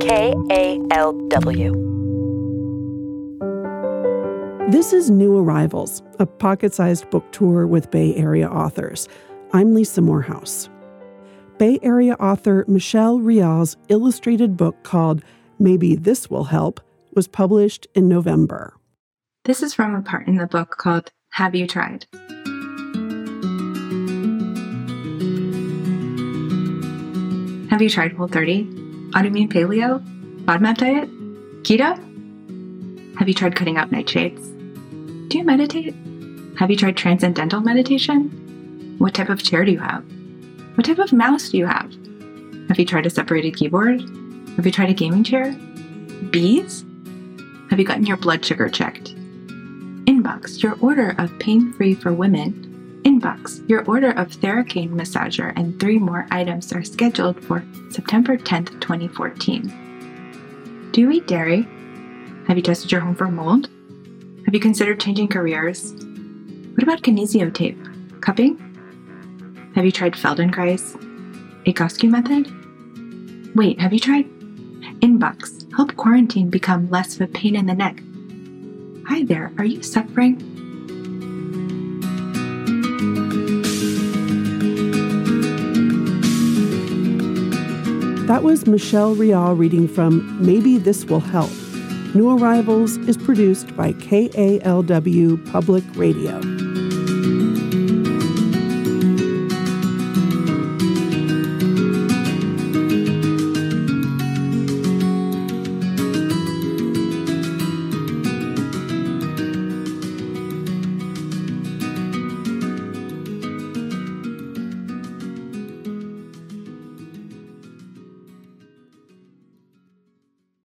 KALW. This is New Arrivals, a pocket sized book tour with Bay Area authors. I'm Lisa Morehouse. Bay Area author Michelle Rial's illustrated book called Maybe This Will Help was published in November. This is from a part in the book called Have You Tried? Have you tried Whole 30? Autoimmune paleo? FODMAP diet? Keto? Have you tried cutting out nightshades? Do you meditate? Have you tried transcendental meditation? What type of chair do you have? What type of mouse do you have? Have you tried a separated keyboard? Have you tried a gaming chair? Bees? Have you gotten your blood sugar checked? Inbox, your order of pain free for women. Inbox, your order of Theracane massager and three more items are scheduled for September 10th, 2014. Do you eat dairy? Have you tested your home for mold? Have you considered changing careers? What about kinesio tape? Cupping? Have you tried Feldenkrais? A Egoscue method? Wait, have you tried? Inbox, help quarantine become less of a pain in the neck. Hi there, are you suffering? That was Michelle Rial reading from Maybe This Will Help New Arrivals is produced by KALW Public Radio.